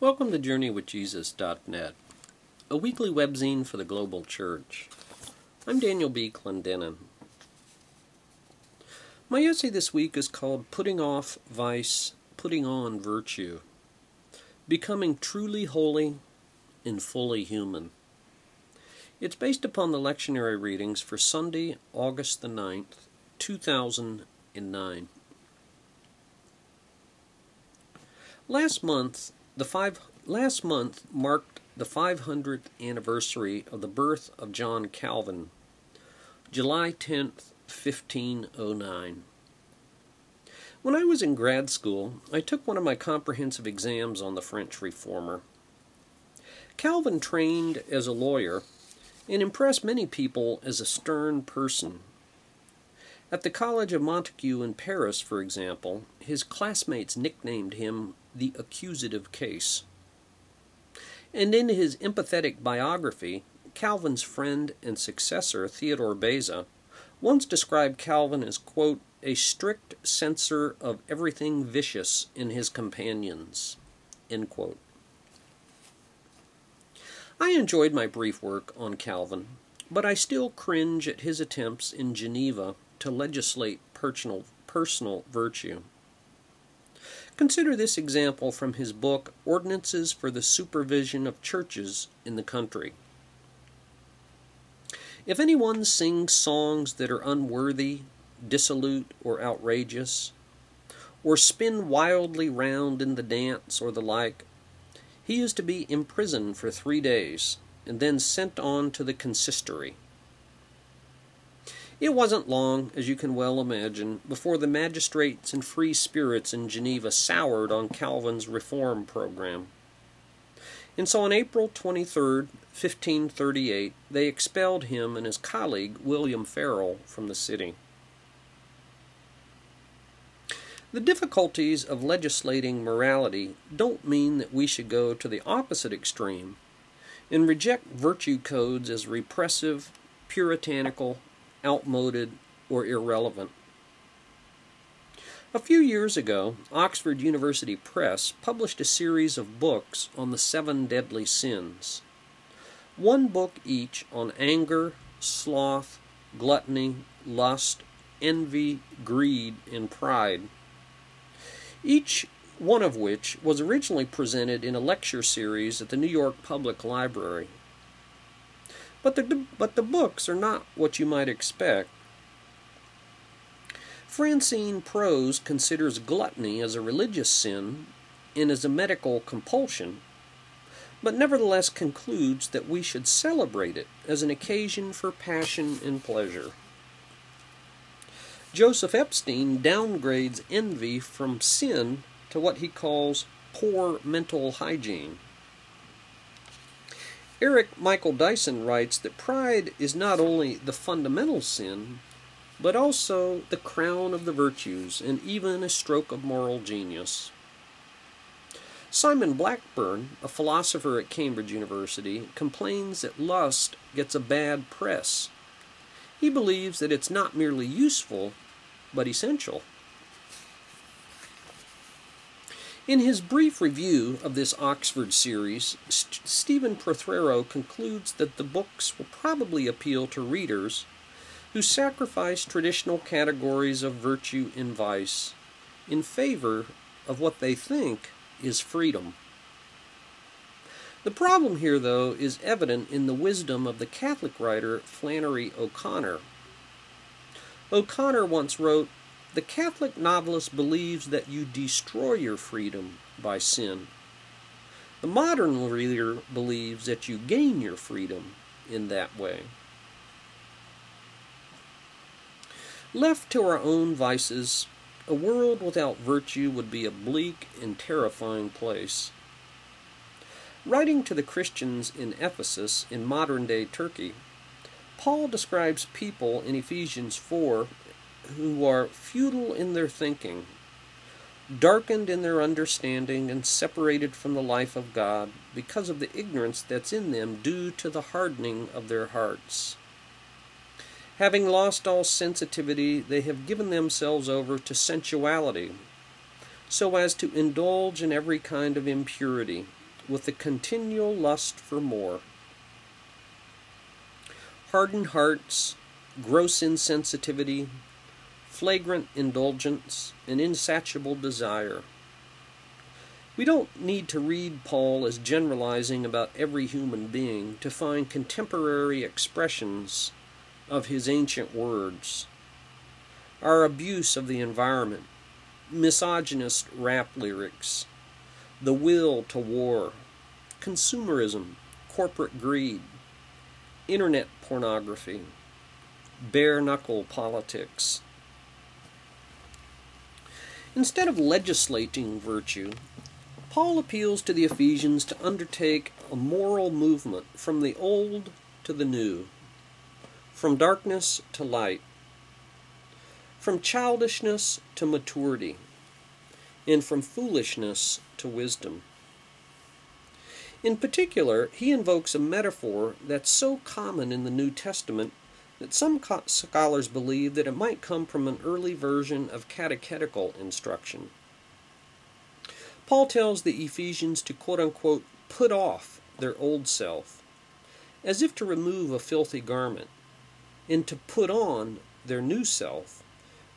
Welcome to JourneyWithJesus.net, a weekly webzine for the global church. I'm Daniel B. Clendenin. My essay this week is called Putting Off Vice, Putting On Virtue Becoming Truly Holy and Fully Human. It's based upon the lectionary readings for Sunday, August the 9th, 2009. Last month, the five last month marked the 500th anniversary of the birth of John Calvin, July 10th, 1509. When I was in grad school, I took one of my comprehensive exams on the French reformer. Calvin trained as a lawyer and impressed many people as a stern person. At the College of Montaigu in Paris, for example, his classmates nicknamed him the accusative case. And in his empathetic biography, Calvin's friend and successor, Theodore Beza, once described Calvin as, quote, a strict censor of everything vicious in his companions, end quote. I enjoyed my brief work on Calvin, but I still cringe at his attempts in Geneva to legislate personal, personal virtue. Consider this example from his book Ordinances for the Supervision of Churches in the Country. If anyone sings songs that are unworthy, dissolute, or outrageous, or spin wildly round in the dance or the like, he is to be imprisoned for three days, and then sent on to the consistory. It wasn't long, as you can well imagine, before the magistrates and free spirits in Geneva soured on Calvin's reform program. And so on April 23, 1538, they expelled him and his colleague, William Farel, from the city. The difficulties of legislating morality don't mean that we should go to the opposite extreme and reject virtue codes as repressive, puritanical, outmoded, or irrelevant. A few years ago, Oxford University Press published a series of books on the seven deadly sins. One book each on anger, sloth, gluttony, lust, envy, greed, and pride. Each one of which was originally presented in a lecture series at the New York Public Library. But the, but the books are not what you might expect. Francine Prose considers gluttony as a religious sin and as a medical compulsion, but nevertheless concludes that we should celebrate it as an occasion for passion and pleasure. Joseph Epstein downgrades envy from sin to what he calls poor mental hygiene. Eric Michael Dyson writes that pride is not only the fundamental sin, but also the crown of the virtues and even a stroke of moral genius. Simon Blackburn, a philosopher at Cambridge University, complains that lust gets a bad press. He believes that it's not merely useful, but essential. In his brief review of this Oxford series, St- Stephen Prothero concludes that the books will probably appeal to readers who sacrifice traditional categories of virtue and vice in favor of what they think is freedom. The problem here, though, is evident in the wisdom of the Catholic writer Flannery O'Connor. O'Connor once wrote the Catholic novelist believes that you destroy your freedom by sin. The modern reader believes that you gain your freedom in that way. Left to our own vices, a world without virtue would be a bleak and terrifying place. Writing to the Christians in Ephesus in modern day Turkey, Paul describes people in Ephesians 4 who are futile in their thinking, darkened in their understanding, and separated from the life of God because of the ignorance that's in them due to the hardening of their hearts. Having lost all sensitivity, they have given themselves over to sensuality, so as to indulge in every kind of impurity, with the continual lust for more. Hardened hearts, gross insensitivity, flagrant indulgence, and insatiable desire. We don't need to read Paul as generalizing about every human being to find contemporary expressions of his ancient words. Our abuse of the environment, misogynist rap lyrics, the will to war, consumerism, corporate greed, internet pornography, bare knuckle politics. Instead of legislating virtue, Paul appeals to the Ephesians to undertake a moral movement from the old to the new, from darkness to light, from childishness to maturity, and from foolishness to wisdom. In particular, he invokes a metaphor that's so common in the New Testament that some scholars believe that it might come from an early version of catechetical instruction. Paul tells the Ephesians to quote unquote put off their old self, as if to remove a filthy garment, and to put on their new self,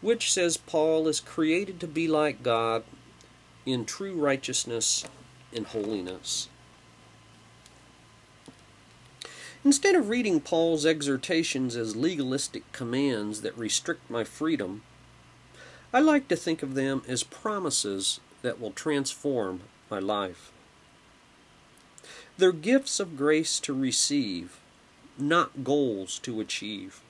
which, says Paul, is created to be like God in true righteousness and holiness. Instead of reading Paul's exhortations as legalistic commands that restrict my freedom, I like to think of them as promises that will transform my life. They're gifts of grace to receive, not goals to achieve.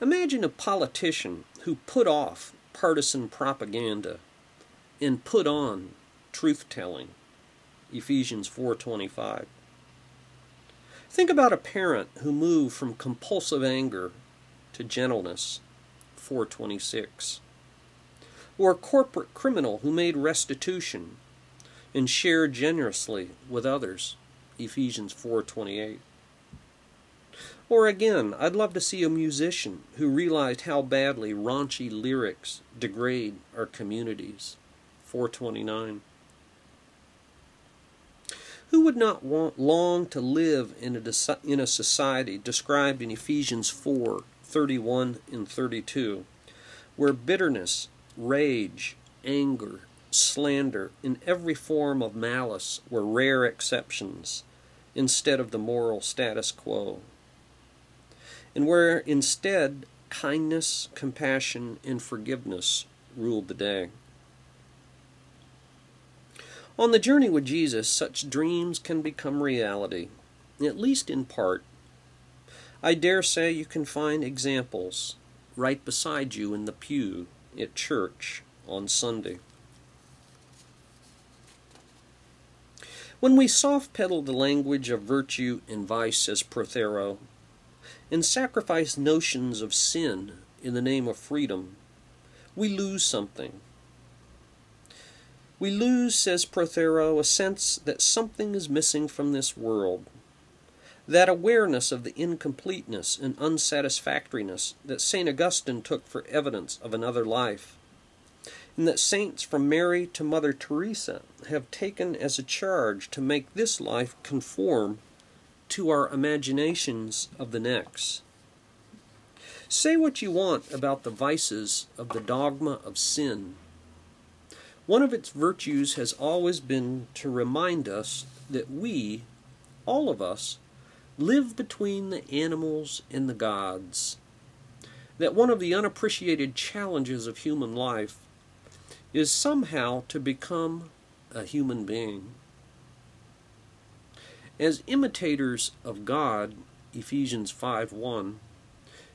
Imagine a politician who put off partisan propaganda and put on truth telling. Ephesians 4:25. Think about a parent who moved from compulsive anger to gentleness. 426 or a corporate criminal who made restitution and shared generously with others. Ephesians 4.28 or again i'd love to see a musician who realized how badly raunchy lyrics degrade our communities. 429 who would not want long to live in a, in a society described in Ephesians 4 31 and 32, where bitterness rage, anger, slander, and every form of malice were rare exceptions instead of the moral status quo. And where instead kindness, compassion, and forgiveness ruled the day. On the journey with Jesus, such dreams can become reality, at least in part. I dare say you can find examples right beside you in the pew at church on Sunday. When we soft pedal the language of virtue and vice as prothero, and sacrifice notions of sin in the name of freedom, we lose something. We lose, says Prothero, a sense that something is missing from this world, that awareness of the incompleteness and unsatisfactoriness that St. Augustine took for evidence of another life, and that saints from Mary to Mother Teresa have taken as a charge to make this life conform to our imaginations of the next. Say what you want about the vices of the dogma of sin. One of its virtues has always been to remind us that we, all of us, live between the animals and the gods. That one of the unappreciated challenges of human life is somehow to become a human being. As imitators of God, Ephesians 5:1,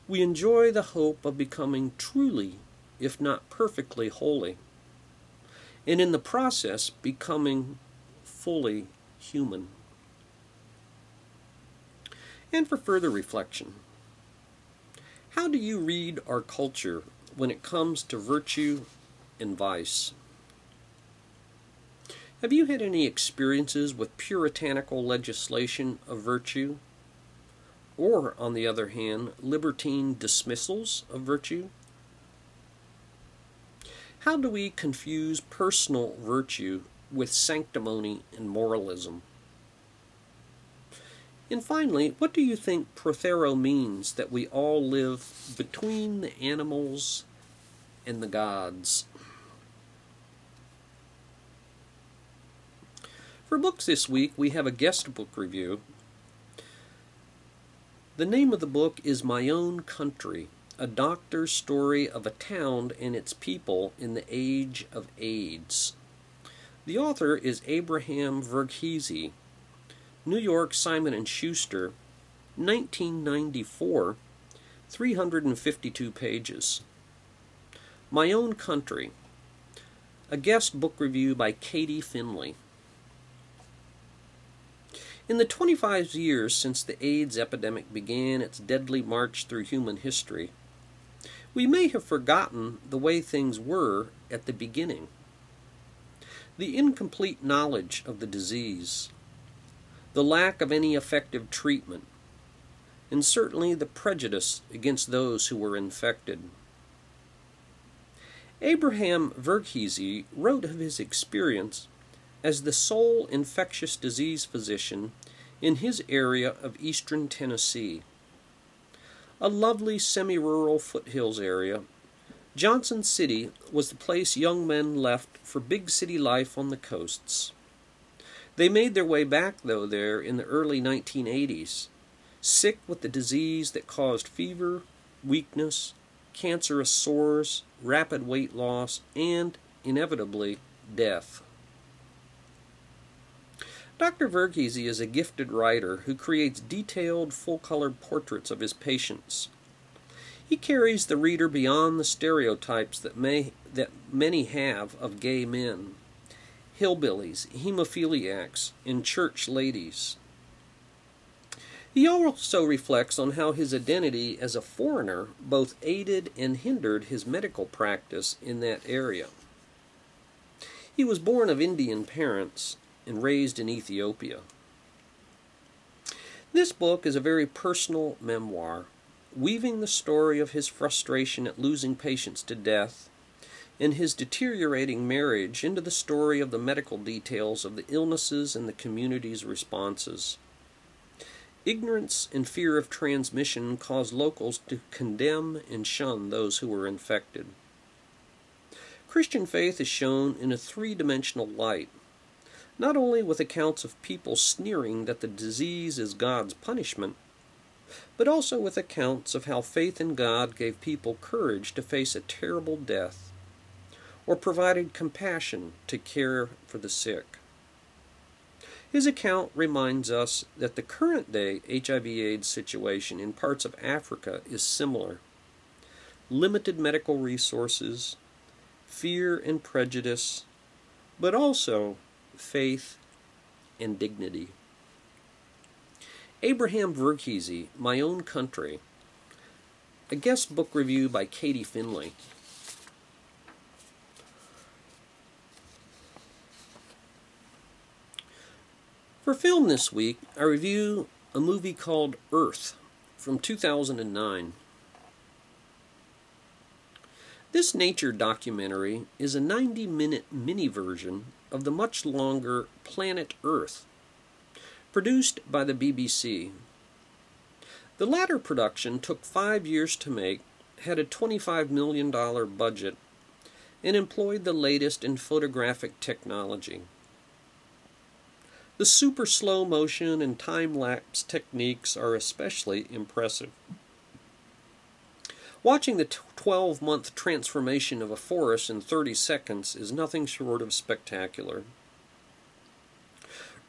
we enjoy the hope of becoming truly, if not perfectly, holy, and in the process becoming fully human and for further reflection. How do you read our culture when it comes to virtue and vice? Have you had any experiences with puritanical legislation of virtue? Or, on the other hand, libertine dismissals of virtue? How do we confuse personal virtue with sanctimony and moralism. And finally, what do you think Prothero means that we all live between the animals and the gods? For books this week, we have a guest book review. The name of the book is My Own Country A Doctor's Story of a Town and Its People in the Age of AIDS. The author is Abraham Verghese, New York Simon and Schuster, 1994, 352 pages. My Own Country, a guest book review by Katie Finley. In the 25 years since the AIDS epidemic began its deadly march through human history, we may have forgotten the way things were at the beginning. The incomplete knowledge of the disease, the lack of any effective treatment, and certainly the prejudice against those who were infected. Abraham Verghese wrote of his experience as the sole infectious disease physician in his area of eastern Tennessee. A lovely semi rural foothills area, Johnson City was the place young men left for big city life on the coasts. They made their way back, though, there in the early 1980s, sick with the disease that caused fever, weakness, cancerous sores, rapid weight loss, and, inevitably, death. Dr. Verghese is a gifted writer who creates detailed, full colored portraits of his patients. He carries the reader beyond the stereotypes that, may, that many have of gay men hillbillies, hemophiliacs, and church ladies. He also reflects on how his identity as a foreigner both aided and hindered his medical practice in that area. He was born of Indian parents and raised in Ethiopia. This book is a very personal memoir, weaving the story of his frustration at losing patients to death and his deteriorating marriage into the story of the medical details of the illnesses and the community's responses. Ignorance and fear of transmission caused locals to condemn and shun those who were infected. Christian faith is shown in a three dimensional light, not only with accounts of people sneering that the disease is God's punishment, but also with accounts of how faith in God gave people courage to face a terrible death or provided compassion to care for the sick. His account reminds us that the current day HIV AIDS situation in parts of Africa is similar. Limited medical resources, fear and prejudice, but also faith and dignity. Abraham Verghese, My Own Country, a guest book review by Katie Finley. For film this week, I review a movie called Earth from 2009. This nature documentary is a 90 minute mini version of the much longer Planet Earth, produced by the BBC. The latter production took five years to make, had a $25 million budget, and employed the latest in photographic technology. The super slow motion and time lapse techniques are especially impressive. Watching the 12 month transformation of a forest in 30 seconds is nothing short of spectacular.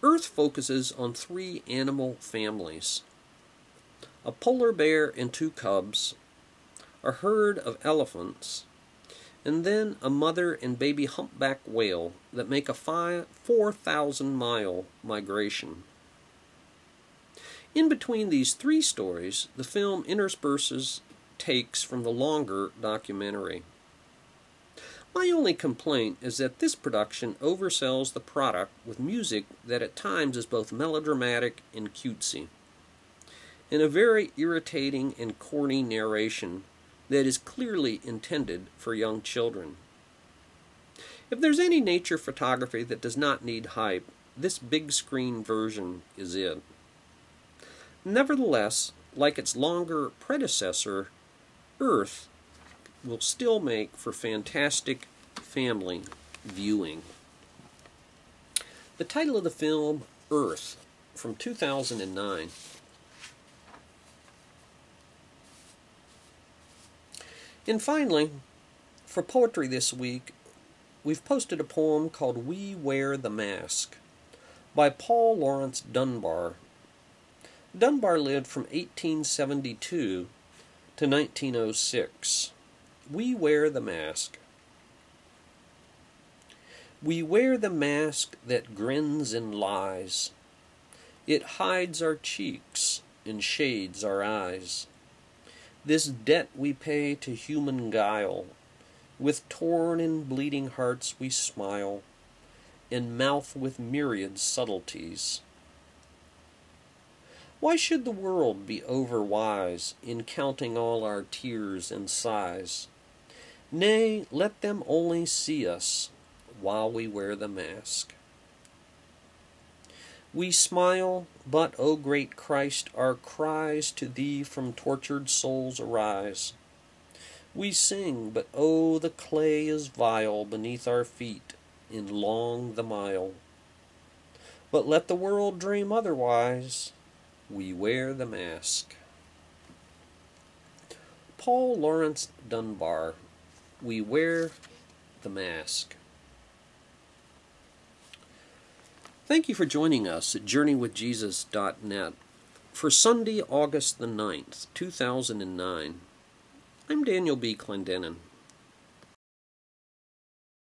Earth focuses on three animal families a polar bear and two cubs, a herd of elephants, and then a mother and baby humpback whale that make a 4,000 mile migration. In between these three stories, the film intersperses takes from the longer documentary. My only complaint is that this production oversells the product with music that at times is both melodramatic and cutesy, and a very irritating and corny narration that is clearly intended for young children. If there's any nature photography that does not need hype, this big screen version is it. Nevertheless, like its longer predecessor, Earth will still make for fantastic family viewing. The title of the film, Earth, from 2009. And finally, for poetry this week, we've posted a poem called We Wear the Mask by Paul Laurence Dunbar. Dunbar lived from 1872 to 1906. We wear the mask. We wear the mask that grins and lies. It hides our cheeks and shades our eyes. This debt we pay to human guile. With torn and bleeding hearts we smile, and mouth with myriad subtleties. Why should the world be overwise in counting all our tears and sighs? Nay, let them only see us while we wear the mask. We smile, but, O great Christ, our cries to Thee from tortured souls arise. We sing, but oh, the clay is vile beneath our feet in long the mile. But let the world dream otherwise, we wear the mask. Paul Laurence Dunbar, We Wear the Mask. Thank you for joining us at JourneyWithJesus.net for Sunday, August the 9th, 2009. I'm Daniel B. Clendenin.